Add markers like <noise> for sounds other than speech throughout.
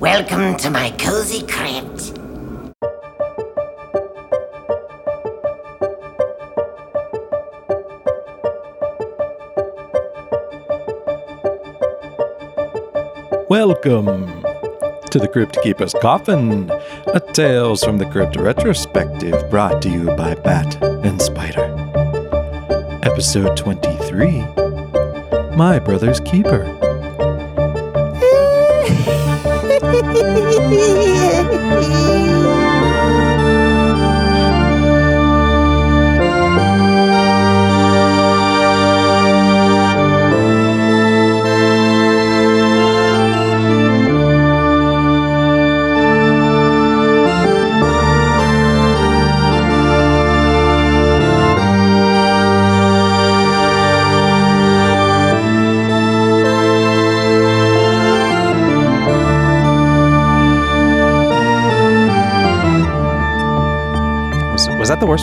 Welcome to my cozy crypt. Welcome to the Crypt Keeper's Coffin, a Tales from the Crypt retrospective brought to you by Bat and Spider. Episode 23 My Brother's Keeper. Was, <laughs> was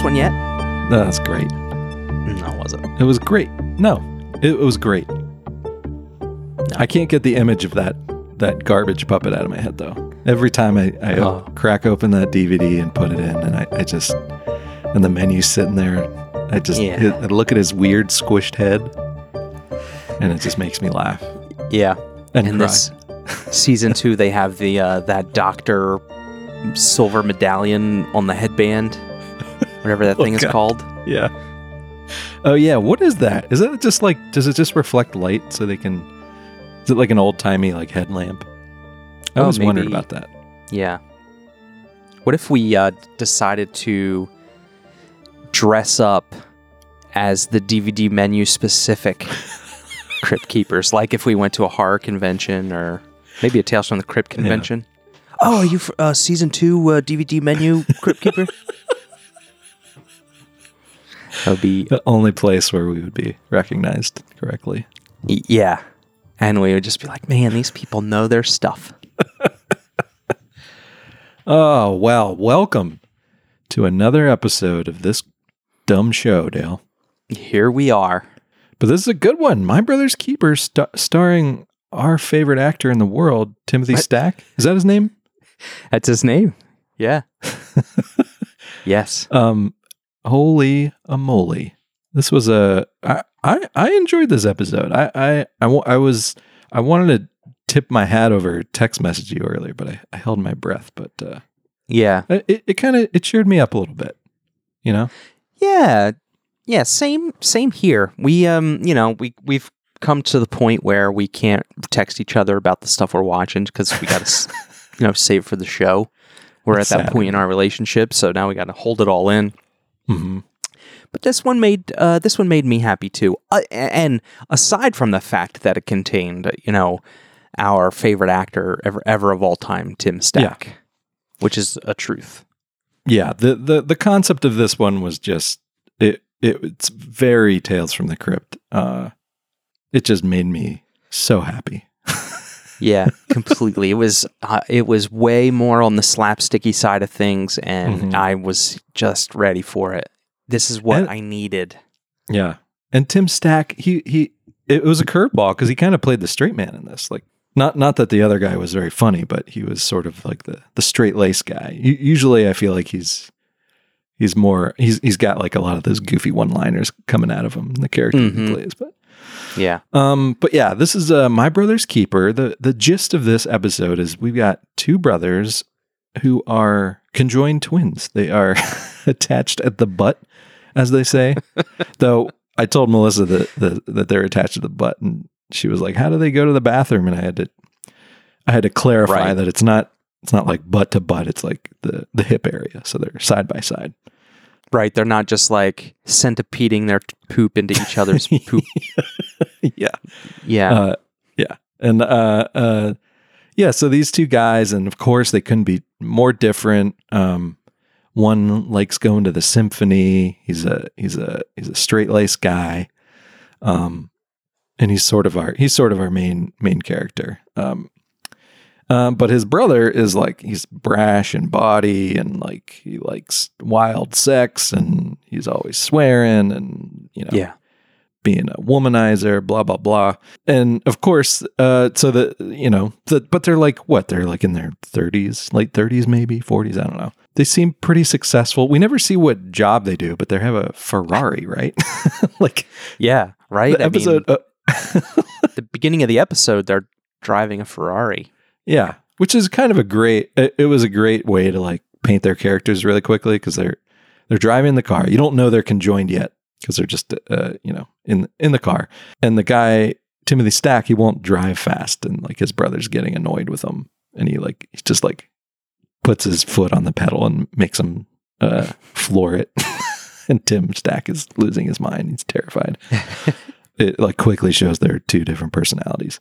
one yet? That's great. No, it wasn't. It was great. No, it, it was great. I can't get the image of that that garbage puppet out of my head though. Every time I, I Oh. crack open that DVD and put it in, and I, I just and the menu's sitting there, I just Yeah. I look at his weird squished head, and it just makes me laugh Yeah. and In cry. this season two, they have the uh, that doctor silver medallion on the headband, whatever that Oh, thing is called. Yeah. Oh yeah, what is that? Is it just like does it just reflect light so they can is it like an old timey like headlamp? I Oh, was wondering maybe. about that. Yeah. What if we uh, decided to dress up as the DVD menu specific <laughs> Crypt Keepers? Like if we went to a horror convention or maybe a Tales from the Crypt convention. Oh, are you for, uh, season two uh, DVD menu Crypt Keeper? <laughs> that would be The only place where we would be recognized correctly. yeah, and we would just be like, man, these people know their stuff. <laughs> Oh, well, welcome to another episode of this dumb show, Dale. Here we are. But this is a good one. My Brother's Keeper, sta starring our favorite actor in the world, Timothy Stack. Is that his name? That's his name. Yeah. <laughs> yes. Um, holy a moly! This was a I, I I enjoyed this episode. I I I, I was I wanted to tip my hat over text message you earlier, but I, I held my breath. But uh, Yeah. it it kind of it cheered me up a little bit. You know, Yeah. Yeah, same same here. We um, you know, we we've come to the point where we can't text each other about the stuff we're watching because we got to <laughs> you know, save for the show. We're It's at that sad. point in our relationship, so now we got to hold it all in. Hmm But this one made uh, this one made me happy too. Uh, and aside from the fact that it contained, you know, our favorite actor ever ever of all time, Tim Stack, which is a truth. yeah. The the the concept of this one was just it. it it's very Tales from the Crypt. Uh, it just made me so happy. Yeah, completely. It was uh, it was way more on the slapsticky side of things, and Mhm. I was just ready for it. This is what And- I needed. Yeah. And Tim Stack, he he it was a curveball because he kind of played the straight man in this. Like not not that the other guy was very funny, but he was sort of like the the straight lace guy. U- usually I feel like he's he's more he's he's got like a lot of those goofy one liners coming out of him, in the character he Mhm. plays. But Yeah, um, but yeah, this is uh, my brother's keeper. the The gist of this episode is we've got two brothers who are conjoined twins. They are <laughs> attached at the butt, as they say. <laughs> Though I told Melissa that the, that they're attached to the butt, and she was like, "How do they go to the bathroom?" And I had to, I had to clarify Right. that it's not it's not like butt to butt. It's like the the hip area, so they're side by side. Right. They're not just like centipeding their poop into each other's <laughs> poop. <laughs> yeah. Yeah, Uh, yeah. And uh, uh, yeah, so these two guys, and of course they couldn't be more different. Um, one likes going to the symphony. He's a he's a he's a straight laced guy, um, and he's sort of our he's sort of our main main character. Um, um, but his brother is like he's brash and body, and like he likes wild sex, and he's always swearing, and you know, yeah, being a womanizer, blah blah blah. And of course, uh, so the you know, the, but they're like what? They're like in their thirties, late thirties, maybe forties. I don't know. They seem pretty successful. We never see what job they do, but they have a Ferrari, right? <laughs> like Yeah, right. the I mean, episode. uh, <laughs> the beginning of the episode, they're driving a Ferrari. Yeah, which is kind of a great. It, it was a great way to like paint their characters really quickly because they're they're driving the car. You don't know they're conjoined yet because they're just uh, you know in in the car. And the guy Timothy Stack, he won't drive fast, and like his brother's getting annoyed with him, and he like he just like puts his foot on the pedal and makes him uh, floor it. <laughs> and Tim Stack is losing his mind. He's terrified. <laughs> it like quickly shows their two different personalities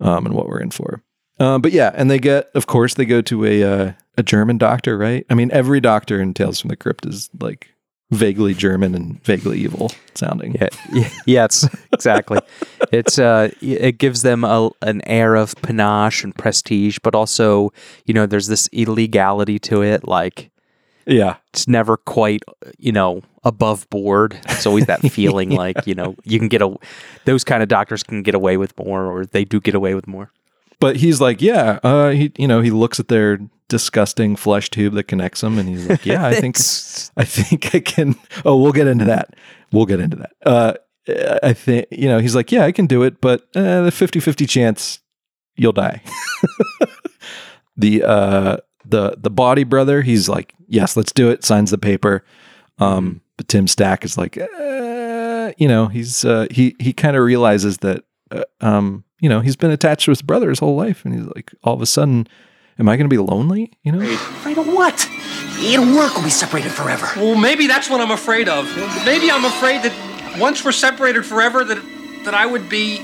um, and what we're in for. Um, but yeah, and they get, of course, they go to a uh, a German doctor, right? I mean, every doctor in Tales from the Crypt is like vaguely German and vaguely evil sounding. Yeah, <laughs> yeah, yeah it's exactly. It's uh, it gives them a, an air of panache and prestige, but also, you know, there's this illegality to it. Like Yeah, it's never quite, you know, above board. It's always that <laughs> feeling like you know you can get a, those kind of doctors can get away with more, or they do get away with more. But he's like, yeah, uh, he, you know, he looks at their disgusting flesh tube that connects them, and he's like, yeah, I think, <laughs> I think I can. Oh, we'll get into that. We'll get into that. Uh, I think, you know, he's like, yeah, I can do it, but uh, the 50 50 chance you'll die. <laughs> the, uh, the, the body brother, he's like, yes, let's do it. Signs the paper. Um, but Tim Stack is like, uh, you know, he's, uh, he, he kind of realizes that, uh, um, you know, he's been attached to his brother his whole life. And he's like, all of a sudden, am I going to be lonely? You know? Afraid of what? It'll work will be separated forever. Well, maybe that's what I'm afraid of. Maybe I'm afraid that once we're separated forever, that that I would be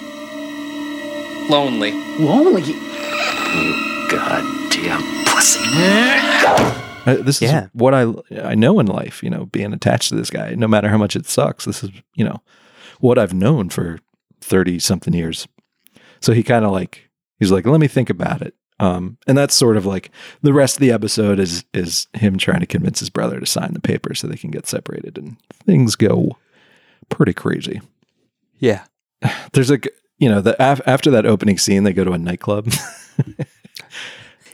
lonely. Lonely? You goddamn pussy. Uh, this Yeah. is what I I know in life. You know, being attached to this guy, no matter how much it sucks. This is you know what I've known for thirty something years. So he kind of like he's like, let me think about it. Um, and that's sort of like the rest of the episode is is him trying to convince his brother to sign the paper so they can get separated, and things go pretty crazy. yeah, <sighs> There's like you know the af- after that opening scene, they go to a nightclub. <laughs>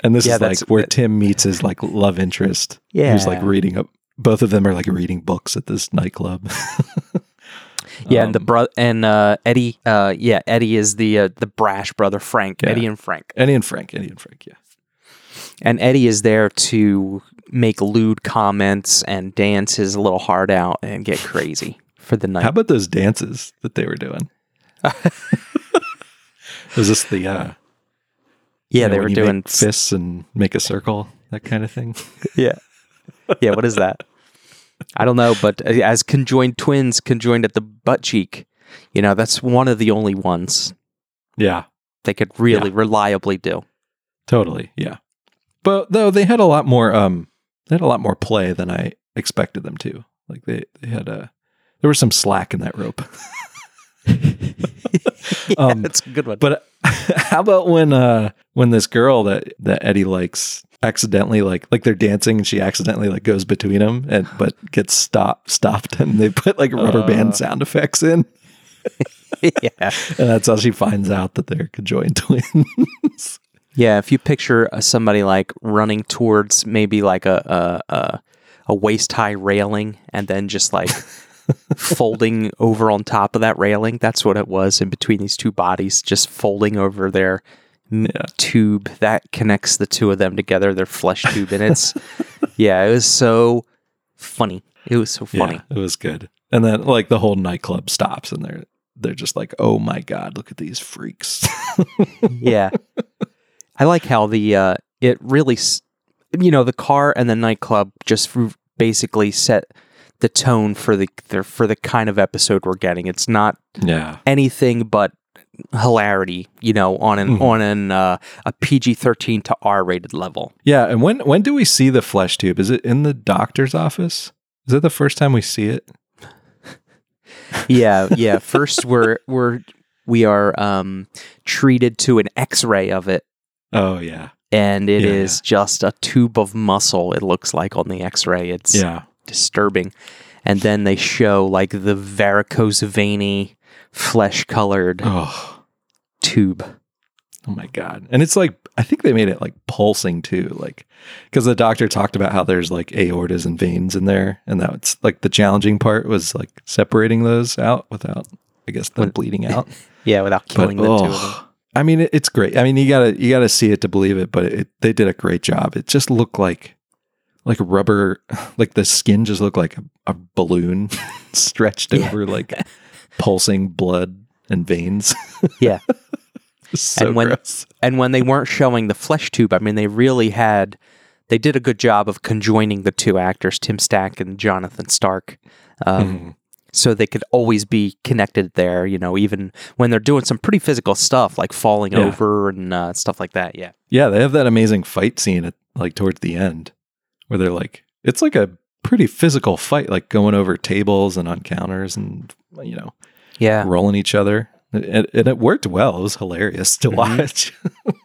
And this Yeah, is like where that- Tim meets his like love interest. Yeah. Who's like reading up. Both of them are like reading books at this nightclub. <laughs> yeah, and the Um, bro and uh, Eddie, uh, yeah, Eddie is the uh, the brash brother Frank, Yeah. Eddie and Frank, Eddie and Frank. Eddie and Frank. Yeah. and Eddie is there to make lewd comments and dance his little heart out and get crazy for the night. How about those dances that they were doing? <laughs> Was this the uh yeah, you know, they were doing fists and make a circle, that kind of thing? <laughs> yeah, yeah. What is that? I don't know, but uh, as conjoined twins, conjoined at the butt cheek, you know, that's one of the only ones Yeah. they could really reliably do. Totally. Yeah. But though they had a lot more um they had a lot more play than I expected them to. Like they, they had a there was some slack in that rope. <laughs> Um, that's a good one. But <laughs> how about when uh when this girl that that Eddie likes accidentally like like they're dancing and she accidentally like goes between them and but <laughs> gets stopped stopped and they put like rubber Uh. band sound effects in <laughs> yeah, and that's how she finds out that they're conjoined <laughs> twins. yeah. If you picture uh, somebody like running towards maybe like a a, a, a waist high railing and then just like folding over on top of that railing, that's what it was in between these two bodies, just folding over their m- Yeah. tube that connects the two of them together, their flesh tube, and it's <laughs> yeah, it was so funny. It was so funny. Yeah, it was good. And then like the whole nightclub stops and they're they're just like, "Oh my god, look at these freaks." <laughs> yeah. I like how the uh it really you know the car and the nightclub just basically set the tone for the, the for the kind of episode we're getting. It's not yeah. anything but hilarity, you know, on an Mhm. on an uh, a PG-13 to R-rated level. Yeah, and when when do we see the flesh tube? Is it in the doctor's office? Is that the first time we see it? <laughs> Yeah, yeah. First we're we're we are um treated to an X-ray of it Oh yeah. and it is Yeah, just a tube of muscle it looks like on the X-ray. It's Yeah. disturbing. And then they show like the varicose veiny flesh colored Oh, tube. oh my god! And it's like I think they made it like pulsing too, like because the doctor talked about how there's like aortas and veins in there, and that it's like the challenging part was like separating those out without, I guess, them bleeding out. <laughs> Yeah, without killing but, the two of them. oh, I mean, it, it's great. I mean, you gotta you gotta see it to believe it, but it, they did a great job. It just looked like like rubber, <laughs> like the skin just looked like a, a balloon <laughs> stretched Yeah. over like pulsing blood and veins. <laughs> Yeah. so And when- gross. And when they weren't showing the flesh tube, I mean, they really had, they did a good job of conjoining the two actors, Tim Stack and Jonathan Stark. Um, Mhm. So they could always be connected there, you know, even when they're doing some pretty physical stuff like falling Yeah. over and uh, stuff like that. Yeah. Yeah, they have that amazing fight scene at like towards the end where they're like, it's like a pretty physical fight, like going over tables and on counters and you know Yeah. rolling each other. And, and it worked well. It was hilarious to Mhm. watch.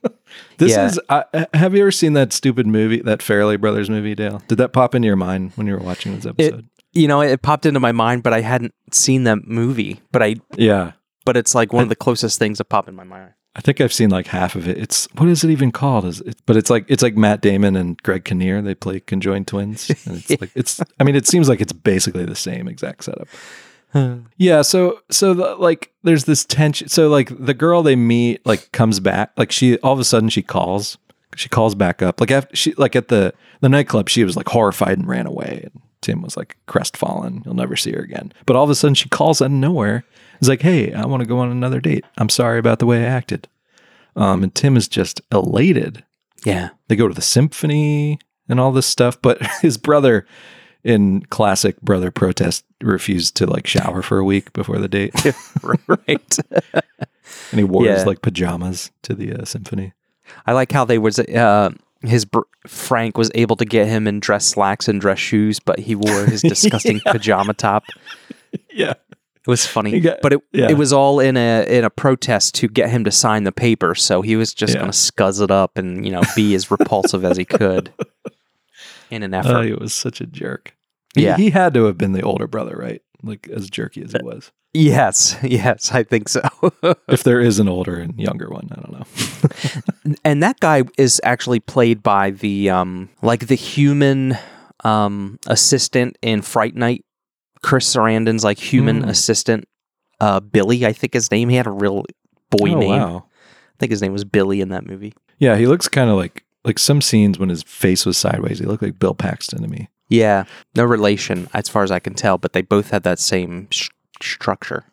<laughs> this Yeah. is. I have you ever seen that stupid movie, that Farrelly Brothers movie, Dale? Did that pop into your mind when you were watching this episode? You know, it popped into my mind, but I hadn't seen that movie. But I, yeah, but it's like one of the closest things that pop in my mind. I think I've seen like half of it. It's what is it even called? Is it? But it's like it's like Matt Damon and Greg Kinnear. They play conjoined twins. <laughs> And it's like it's. I mean, it seems like it's basically the same exact setup. Yeah, so so the, like there's this tension. So like the girl they meet like comes back. Like she all of a sudden she calls. She calls back up. Like after she like at the the nightclub she was like horrified and ran away. And Tim was like crestfallen. You'll never see her again. But all of a sudden she calls out of nowhere. He's like, "Hey, I want to go on another date. I'm sorry about the way I acted." Um, and Tim is just elated. Yeah. They go to the symphony and all this stuff, but <laughs> his brother in classic brother protest refused to like shower for a week before the date <laughs> right. and he wore his like pajamas to the uh, symphony I like how they was uh, his br- Frank was able to get him in dress slacks and dress shoes, but he wore his <laughs> disgusting pajama top. yeah It was funny, got- but it yeah. it was all in a in a protest to get him to sign the paper. So he was just Yeah. going to scuzz it up and you know be as repulsive as he could <laughs> in an effort. oh he was such a jerk he, Yeah. he had to have been the older brother right like as jerky as it was yes, <laughs> yes, I think so. <laughs> if there is an older and younger one i don't know and that guy is actually played by the um like the human um assistant in Fright Night. Chris Sarandon's like human Hmm. assistant. Uh, Billy, I think his name. He had a real boy oh, name. wow I think his name was Billy in that movie. yeah he looks kind of like like some scenes when his face was sideways he looked like bill paxton to me Yeah, no relation as far as I can tell, but they both had that same sh- structure.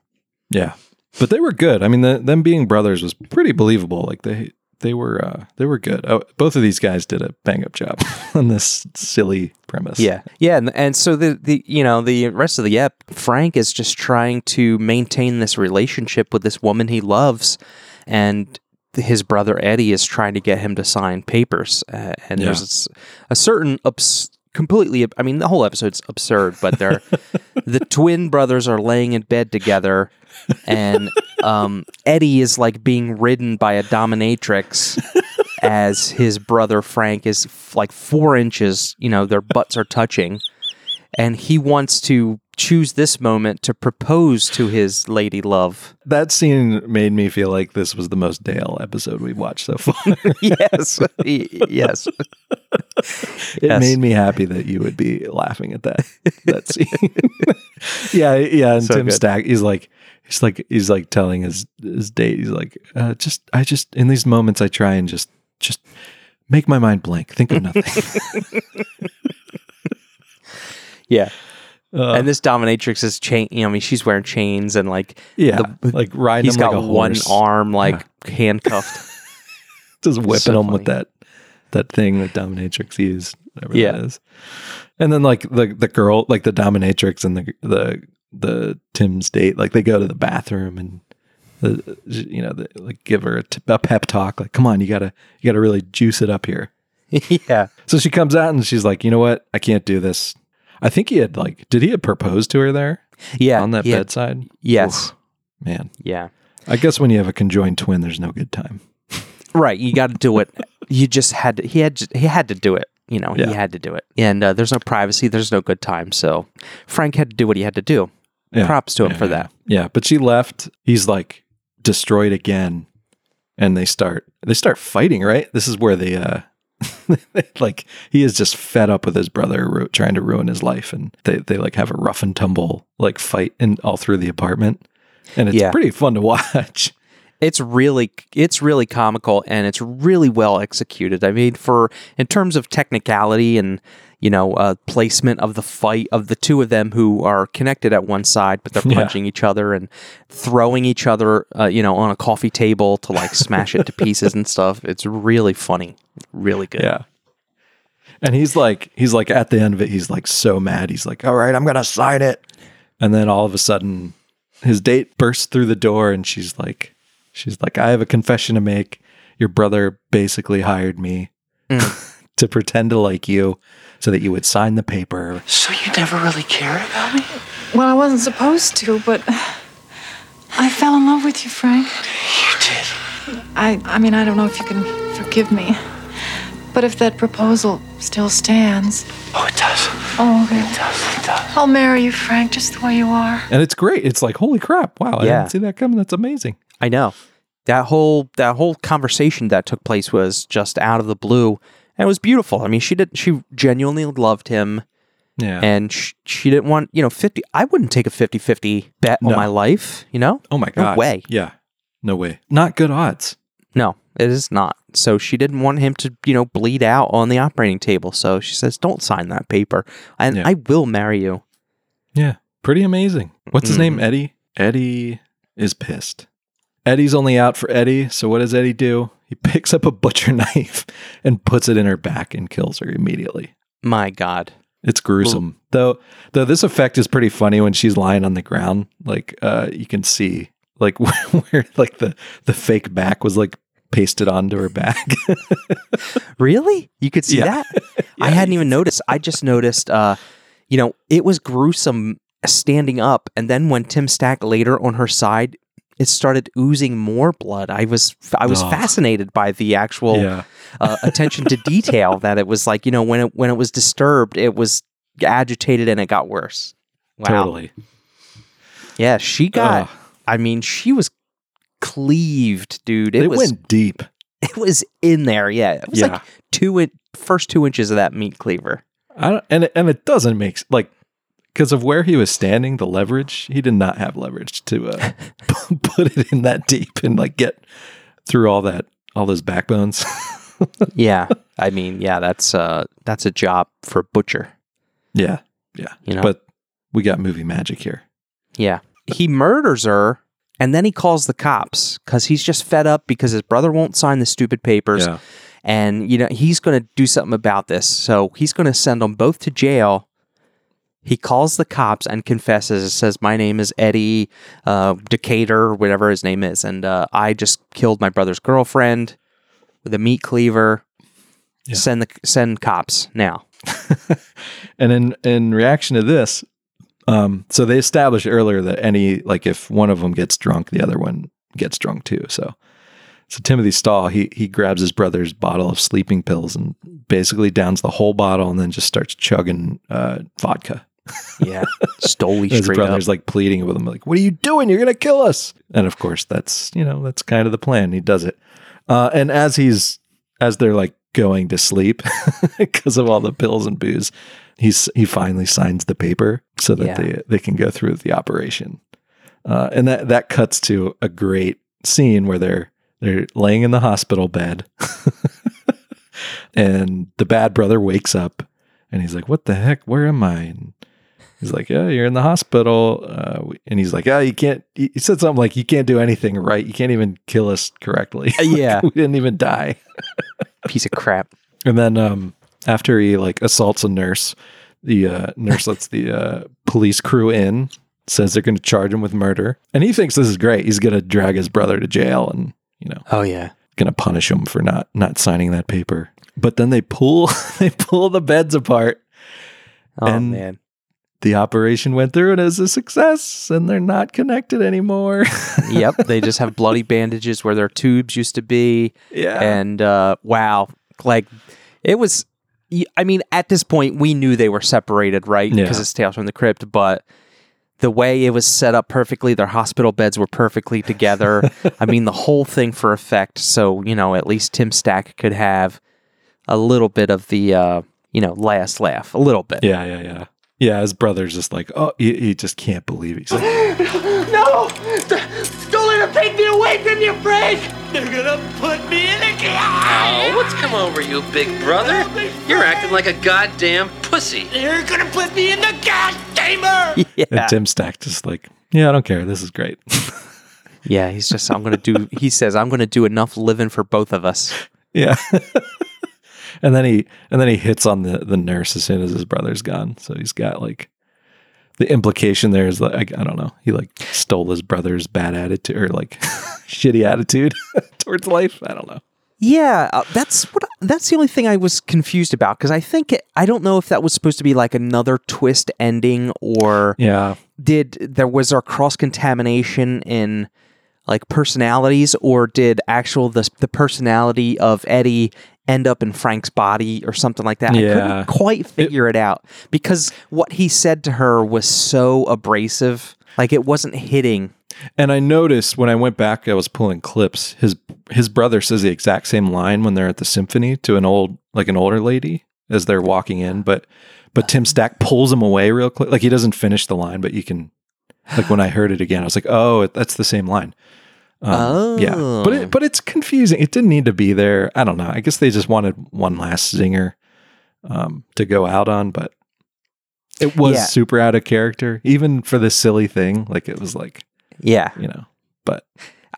Yeah, but they were good. I mean, the, them being brothers was pretty believable. Like they they were uh, they were good. Oh, both of these guys did a bang up job <laughs> on this silly premise. Yeah, yeah, and, and so the the you know the rest of the ep, Frank is just trying to maintain this relationship with this woman he loves, and his brother Eddie is trying to get him to sign papers, uh, and Yeah. there's a certain abs- completely. I mean, the whole episode's absurd, but they're <laughs> the twin brothers are laying in bed together, and um, Eddie is like being ridden by a dominatrix. <laughs> as his brother Frank is f- like four inches, you know, their butts are touching, and he wants to choose this moment to propose to his lady love. that scene made me feel like this was the most Dale episode we've watched so far. <laughs> <laughs> yes, yes, it Yes. made me happy that you would be laughing at that that <laughs> scene. yeah, yeah. And So Tim good. Stack, he's like, he's like, he's like telling his his date, he's like, uh, just, I just in these moments, I try and just, just make my mind blank, think of nothing. yeah. Uh, and this dominatrix is chain. You know, I mean, she's wearing chains and like yeah, the- like riding he's him got like a one arm like <laughs> handcuffed. just whipping So him with that that thing that dominatrix used whatever Yeah. that is. And then like the the girl like the dominatrix and the the the tim's date like they go to the bathroom and the you know the, like give her a, t- a pep talk like come on you gotta you gotta really juice it up here. <laughs> Yeah, so she comes out and she's like you know what? I can't do this i think he had like did he have proposed to her there yeah, on that yeah, bedside Yes, Oof, man yeah. i guess when you have a conjoined twin there's no good time Right, you got to do it. You just had to. He had. to- He had to do it. You know, Yeah. he had to do it. And uh, there's no privacy. There's no good time. So Frank had to do what he had to do. Yeah. Props to him for that. Yeah, but she left. He's like destroyed again, and they start they start fighting. Right. This is where the uh <laughs> like he is just fed up with his brother ru- trying to ruin his life, and they they like have a rough and tumble like fight in all through the apartment, and it's Yeah. pretty fun to <laughs> watch. It's really it's really comical and it's really well executed. I mean, for in terms of technicality and you know uh, placement of the fight of the two of them who are connected at one side, but they're Yeah. punching each other and throwing each other, uh, you know, on a coffee table to like smash it to pieces and stuff. It's really funny, really good. Yeah. And he's like, he's like at the end of it, he's like so mad. He's like, all right, I'm going to sign it. And then all of a sudden, his date bursts through the door and she's like, she's like, I have a confession to make. Your brother basically hired me mm. <laughs> to pretend to like you so that you would sign the paper. So you never really cared about me? Well, I wasn't supposed to, but I fell in love with you, Frank. You did. I I mean, I don't know if you can forgive me. But if that proposal still stands, Oh, it does. oh, okay. It does. It does. I'll marry you, Frank, just the way you are. And it's great. It's like, holy crap. Wow. I Yeah. didn't see that coming. That's amazing. I know that whole that whole conversation that took place was just out of the blue and it was beautiful. I mean, she did she genuinely loved him. Yeah. and sh- she didn't want you know 50 i wouldn't take a 50-50 bet on my life you know oh my god. no God. way. Yeah. No way. Not good odds. no it is not so she didn't want him to you know bleed out on the operating table so she says don't sign that paper and Yeah. i will marry you Yeah, pretty amazing. What's his Mm. name? Eddie. Eddie is pissed. Eddie's only out for Eddie. So what does Eddie do? He <laughs> picks up a butcher <laughs> knife and puts it in her back and kills her immediately. my god It's gruesome. though though this effect is pretty funny when she's lying on the ground. Like uh you can see like <laughs> where, like the the fake back was like pasted onto her back. <laughs> really you could see Yeah. that i hadn't even noticed i just noticed uh you know it was gruesome standing up and then when tim stack later on her side it started oozing more blood i was i was Ugh. fascinated by the actual yeah. uh, attention to detail that it was like you know when it when it was disturbed it was agitated and it got worse wow Totally. yeah she got Ugh. i mean she was cleaved dude it, It, was went deep. it was in there yeah it was Yeah. like two in, first two inches of that meat cleaver I don't, and it, and it doesn't make like because of where he was standing, the leverage. He did not have leverage to uh, <laughs> put it in that deep and like get through all that all those backbones. <laughs> yeah i mean yeah that's uh that's a job for butcher yeah, yeah. You know? But we got movie magic here. Yeah. He murders her and then he calls the cops because he's just fed up because his brother won't sign the stupid papers. Yeah. And, you know, he's going to do something about this. So he's going to send them both to jail. He calls the cops and confesses, It says, My name is Eddie uh, Decatur, whatever his name is. And uh, I just killed my brother's girlfriend with a meat cleaver. Yeah. Send the send cops now. <laughs> And in in reaction to this, um, so they established earlier that any like if one of them gets drunk, the other one gets drunk too. So, so Timothy Stack he he grabs his brother's bottle of sleeping pills and basically downs the whole bottle and then just starts chugging uh, vodka. Yeah. Stole <laughs> His straight up. brother's like pleading with him, like, "What are you doing? You're gonna kill us!" And of course, that's you know that's kind of the plan. He does it, uh, and as he's as they're like going to sleep <laughs> because of all the pills and booze, he's he finally signs the paper so that Yeah. they they can go through the operation, uh, and that that cuts to a great scene where they're they're laying in the hospital bed, <laughs> and the bad brother wakes up, and he's like, "What the heck? Where am I?" And He's like, yeah, you're in the hospital. Uh, and he's like, yeah, you can't, he said something like, you can't do anything right. You can't even kill us correctly. Uh, <laughs> yeah. we didn't even die. <laughs> Piece of crap. And then um, after he like assaults a nurse, the uh, nurse lets the uh, police crew in, says they're going to charge him with murder. And he thinks this is great. He's going to drag his brother to jail and, you know, Oh, yeah. going to punish him for not, not signing that paper. But then they pull, <laughs> they pull the beds apart. Oh, And- man. The operation went through and it was a success and they're not connected anymore. <laughs> yep, they just have bloody bandages where their tubes used to be, yeah. and uh, wow, like it was. I mean, at this point, we knew they were separated, right? Yeah. Because it's Tales from the Crypt, but the way it was set up perfectly. Their hospital beds were perfectly together. I mean, the whole thing for effect. So you know, at least Tim Stack could have a little bit of the uh, you know last laugh, a little bit. Yeah, yeah, yeah. Yeah, his brother's just like, oh, he, he just can't believe it. He's like, <laughs> No! Don't let him take me away from you, Frank! They're gonna put me in a Oh, what's come over you, big brother? You're acting like a goddamn pussy. They're gonna put me in the goddamer! <laughs> Yeah, and Tim Stack just like, yeah, I don't care. This is great. <laughs> yeah. He's just. I'm gonna do. He says, I'm gonna do enough living for both of us. yeah. And then he and then he hits on the the nurse as soon as his brother's gone. So he's got like the implication there is like I don't know. He like stole his brother's bad attitude or like <laughs> shitty attitude <laughs> towards life. I don't know. Yeah, uh, that's what. That's the only thing I was confused about because I think it, I don't know if that was supposed to be like another twist ending or Yeah. did there was our cross contamination in like personalities or did actual the the personality of Eddie end up in Frank's body or something like that? I couldn't quite figure it, out because what he said to her was so abrasive, like it wasn't hitting. And I noticed when I went back, I was pulling clips. His his brother says the exact same line when they're at the symphony to an old like an older lady as they're walking in, but but Tim Stack pulls him away real quick. Like he doesn't finish the line, but you can like when I heard it again, I was like, oh, that's the same line. Um, yeah, but Oh. it, but it's confusing. It didn't need to be there. I don't know. I guess they just wanted one last zinger um, to go out on, but it was Yeah. super out of character, even for this silly thing. Like it was like Yeah, you know, but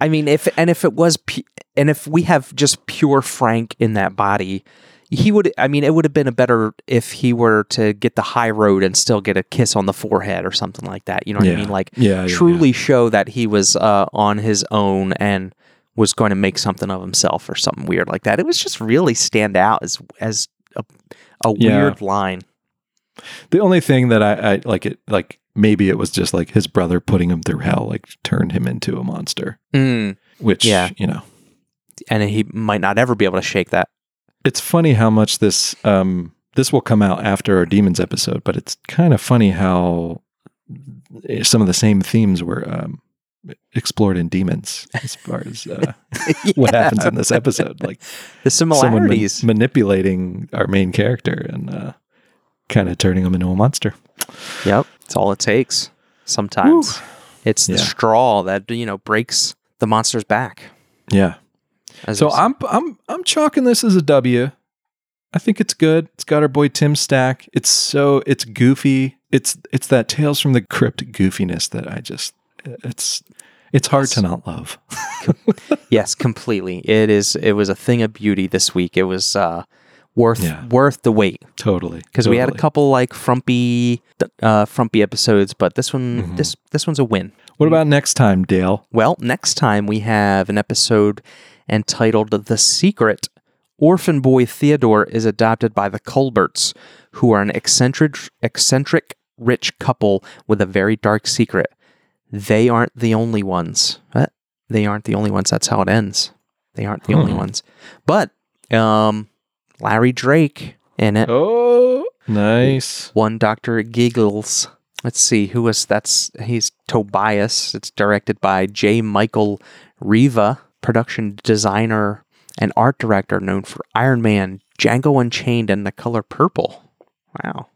I mean, if and if it was, pu- and if we have just pure Frank in that body, he would. I mean, it would have been a better if he were to get the high road and still get a kiss on the forehead or something like that. You know what Yeah. I mean? Like, Yeah, yeah, truly show that he was uh, on his own and was going to make something of himself or something weird like that. It was just really stand out as as a, a Yeah. weird line. The only thing that I, I like it like maybe it was just like his brother putting him through hell, like turned him into a monster. Mm. Which Yeah. you know, And he might not ever be able to shake that. It's funny how much this um this will come out after our demons episode, but it's kind of funny how some of the same themes were um explored in demons as far as uh, <laughs> what happens in this episode. Like <laughs> The someone man- similarities. manipulating our main character and uh, kind of turning him into a monster. Yep, it's all it takes. Sometimes it's the Yeah. straw that you know breaks the monster's back. Yeah. As So. I'm I'm I'm chalking this as a W. I think it's good. It's got our boy Tim Stack. It's so it's goofy. It's it's that Tales from the Crypt goofiness that I just it's it's hard to not love. <laughs> yes, completely. It is. It was a thing of beauty this week. It was uh, worth Yeah. worth the wait Totally. because we had a couple like frumpy uh, frumpy episodes, but this one Mm-hmm. this this one's a win. What about next time, Dale? Well, next time we have an episode entitled The Secret. Orphan boy Theodore is adopted by the Colberts, who are an eccentric, eccentric rich couple with a very dark secret. They aren't the only ones. What? They aren't the only ones. That's how it ends. They aren't the only ones. But um, Larry Drake in it. Oh, nice. One Dr. Giggles. Let's see who was that's he's Tobias. It's directed by J. Michael Riva, production designer and art director known for Iron Man, Django Unchained, and The Color Purple. Wow.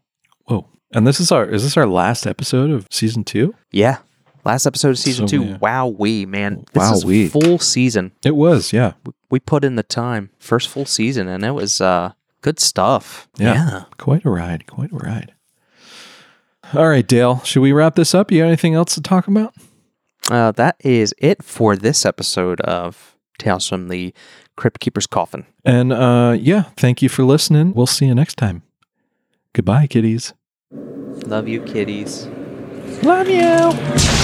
Whoa. And this is our is this our last episode of season two? Yeah. Last episode of season So, two. yeah. Wow, we man, this Wowee. is full season. It was, yeah. We put in the time, first full season, and it was uh good stuff. Yeah. Quite a ride. Quite a ride. All right, Dale. Should we wrap this up? You got anything else to talk about? Uh, that is it for this episode of Tales from the Crypt Keeper's Coffin. And uh yeah, thank you for listening. We'll see you next time. Goodbye, kitties. Love you, kitties. Love you.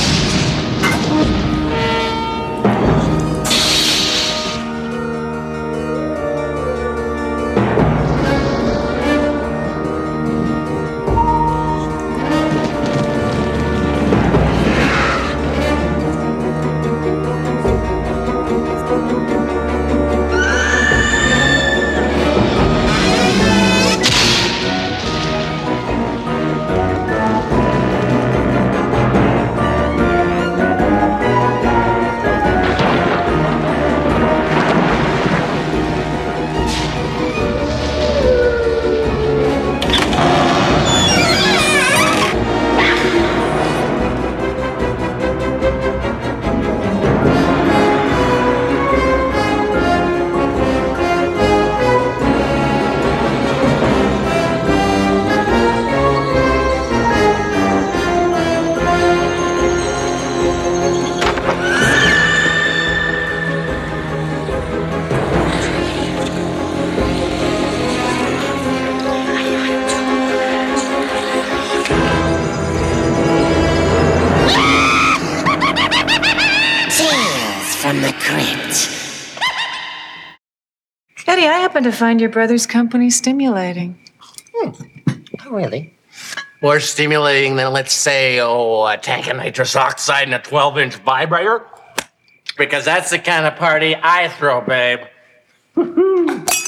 To find your brother's company stimulating. Oh, really? More stimulating than, let's say, oh, a tank of nitrous oxide and a 12 inch vibrator? Because that's the kind of party I throw, babe. <laughs>